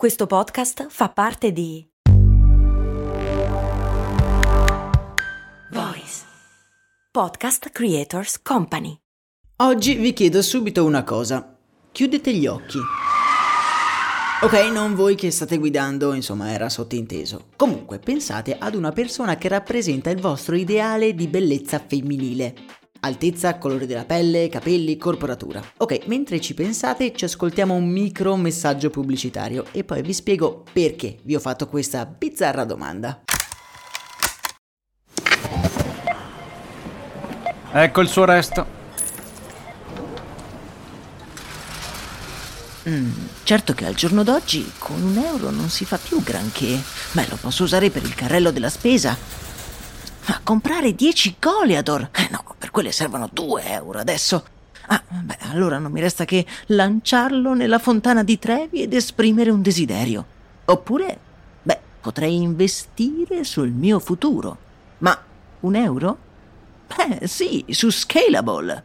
Questo podcast fa parte di Voice Podcast Creators Company. Oggi vi chiedo subito una cosa. Chiudete gli occhi. Ok, non voi che state guidando, insomma, era sottinteso. Comunque, pensate ad una persona che rappresenta il vostro ideale di bellezza femminile. Altezza, colore della pelle, capelli, corporatura. Ok, mentre ci pensate ci ascoltiamo un micro messaggio pubblicitario e poi vi spiego perché vi ho fatto questa bizzarra domanda. Ecco il suo resto. Mm, certo che al giorno d'oggi con un euro non si fa più granché, ma lo posso usare per il carrello della spesa. A comprare 10 Goliador? Eh no, per quelle servono 2 euro adesso. Ah, beh, allora non mi resta che lanciarlo nella fontana di Trevi ed esprimere un desiderio. Oppure, beh, potrei investire sul mio futuro. Ma un euro? Beh, sì, su Scalable.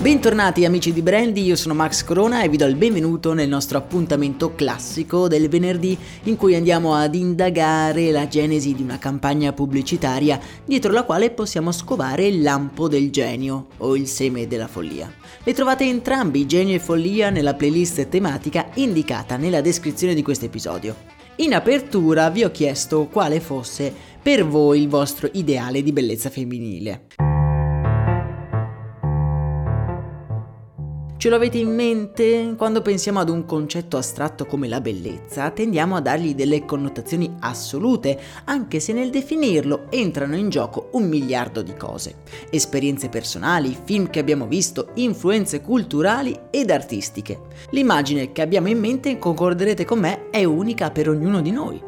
Bentornati amici di Brandy, io sono Max Corona e vi do il benvenuto nel nostro appuntamento classico del venerdì in cui andiamo ad indagare la genesi di una campagna pubblicitaria dietro la quale possiamo scovare il lampo del genio o il seme della follia. Le trovate entrambi, genio e follia, nella playlist tematica indicata nella descrizione di questo episodio. In apertura vi ho chiesto quale fosse per voi il vostro ideale di bellezza femminile. Ce lo avete in mente? Quando pensiamo ad un concetto astratto come la bellezza, tendiamo a dargli delle connotazioni assolute, anche se nel definirlo entrano in gioco un miliardo di cose. Esperienze personali, film che abbiamo visto, influenze culturali ed artistiche. L'immagine che abbiamo in mente, concorderete con me, è unica per ognuno di noi.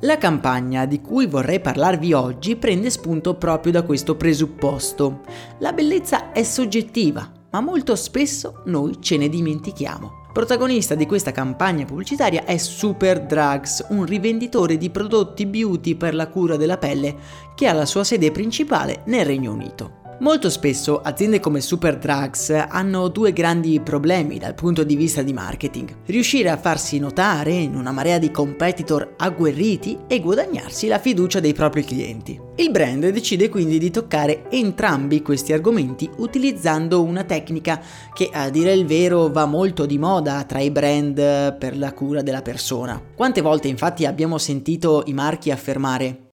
La campagna di cui vorrei parlarvi oggi prende spunto proprio da questo presupposto. La bellezza è soggettiva, ma molto spesso noi ce ne dimentichiamo. Protagonista di questa campagna pubblicitaria è Super Drugs, un rivenditore di prodotti beauty per la cura della pelle che ha la sua sede principale nel Regno Unito. Molto spesso aziende come Superdrugs hanno due grandi problemi dal punto di vista di marketing. Riuscire a farsi notare in una marea di competitor agguerriti e guadagnarsi la fiducia dei propri clienti. Il brand decide quindi di toccare entrambi questi argomenti utilizzando una tecnica che a dire il vero va molto di moda tra i brand per la cura della persona. Quante volte infatti abbiamo sentito i marchi affermare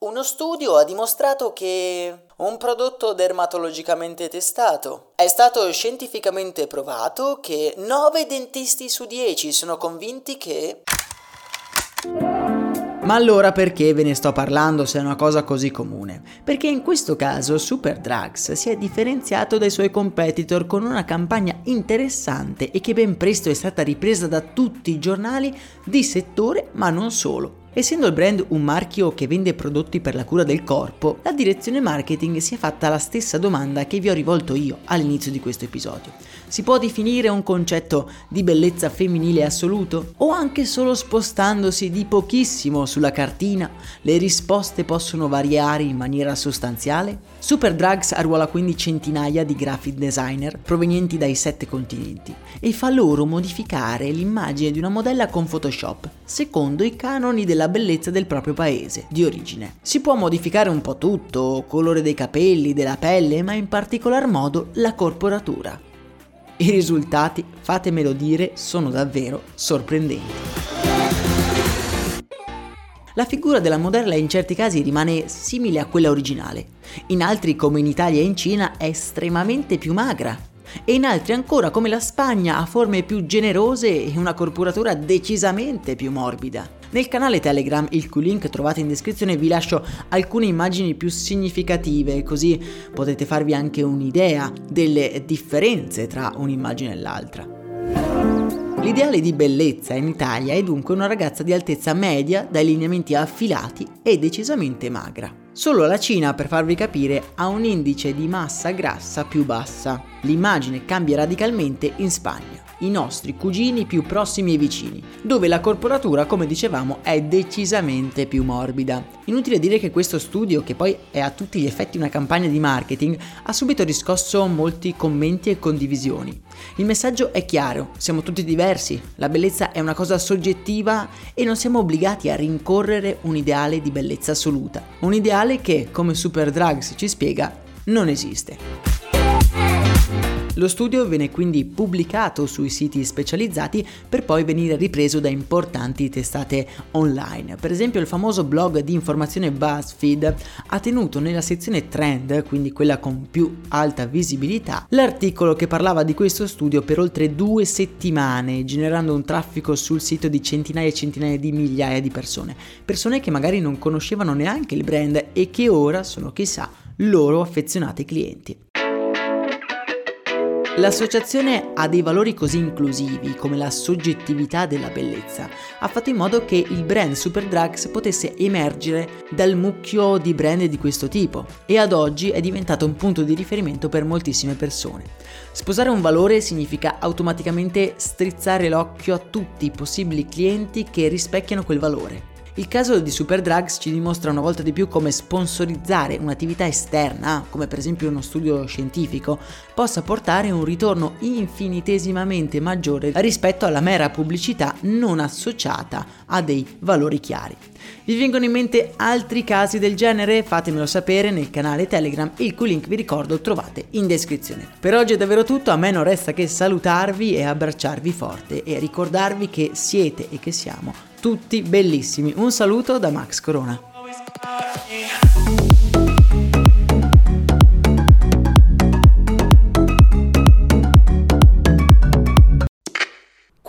uno studio ha dimostrato che un prodotto dermatologicamente testato è stato scientificamente provato che 9 dentisti su 10 sono convinti che... Ma allora perché ve ne sto parlando se è una cosa così comune? Perché in questo caso Superdrugs si è differenziato dai suoi competitor con una campagna interessante e che ben presto è stata ripresa da tutti i giornali di settore ma non solo. Essendo il brand un marchio che vende prodotti per la cura del corpo, la direzione marketing si è fatta la stessa domanda che vi ho rivolto io all'inizio di questo episodio. Si può definire un concetto di bellezza femminile assoluto? O anche solo spostandosi di pochissimo sulla cartina, le risposte possono variare in maniera sostanziale? Superdrugs arruola quindi centinaia di graphic designer provenienti dai sette continenti e fa loro modificare l'immagine di una modella con Photoshop, secondo i canoni della bellezza del proprio paese di origine. Si può modificare un po' tutto, colore dei capelli, della pelle, ma in particolar modo la corporatura. I risultati, fatemelo dire, sono davvero sorprendenti. La figura della modella in certi casi rimane simile a quella originale, in altri come in Italia e in Cina è estremamente più magra e in altri ancora come la Spagna ha forme più generose e una corporatura decisamente più morbida. Nel canale Telegram, il cui link trovate in descrizione, vi lascio alcune immagini più significative, così potete farvi anche un'idea delle differenze tra un'immagine e l'altra. L'ideale di bellezza in Italia è dunque una ragazza di altezza media, dai lineamenti affilati e decisamente magra. Solo la Cina, per farvi capire, ha un indice di massa grassa più bassa. L'immagine cambia radicalmente in Spagna i nostri cugini più prossimi e vicini, dove la corporatura, come dicevamo, è decisamente più morbida. Inutile dire che questo studio, che poi è a tutti gli effetti una campagna di marketing, ha subito riscosso molti commenti e condivisioni. Il messaggio è chiaro, siamo tutti diversi, la bellezza è una cosa soggettiva e non siamo obbligati a rincorrere un ideale di bellezza assoluta, un ideale che, come Super Drugs ci spiega, non esiste. Lo studio viene quindi pubblicato sui siti specializzati per poi venire ripreso da importanti testate online. Per esempio il famoso blog di informazione BuzzFeed ha tenuto nella sezione trend, quindi quella con più alta visibilità, l'articolo che parlava di questo studio per oltre due settimane, generando un traffico sul sito di centinaia e centinaia di migliaia di persone. Persone che magari non conoscevano neanche il brand e che ora sono chissà loro affezionati clienti. L'associazione a dei valori così inclusivi come la soggettività della bellezza ha fatto in modo che il brand Superdrugs potesse emergere dal mucchio di brand di questo tipo e ad oggi è diventato un punto di riferimento per moltissime persone. Sposare un valore significa automaticamente strizzare l'occhio a tutti i possibili clienti che rispecchiano quel valore il caso di Superdrugs ci dimostra una volta di più come sponsorizzare un'attività esterna, come per esempio uno studio scientifico, possa portare un ritorno infinitesimamente maggiore rispetto alla mera pubblicità non associata a dei valori chiari. Vi vengono in mente altri casi del genere? Fatemelo sapere nel canale Telegram, il cui link vi ricordo trovate in descrizione. Per oggi è davvero tutto, a me non resta che salutarvi e abbracciarvi forte e ricordarvi che siete e che siamo tutti bellissimi. Un saluto da Max Corona.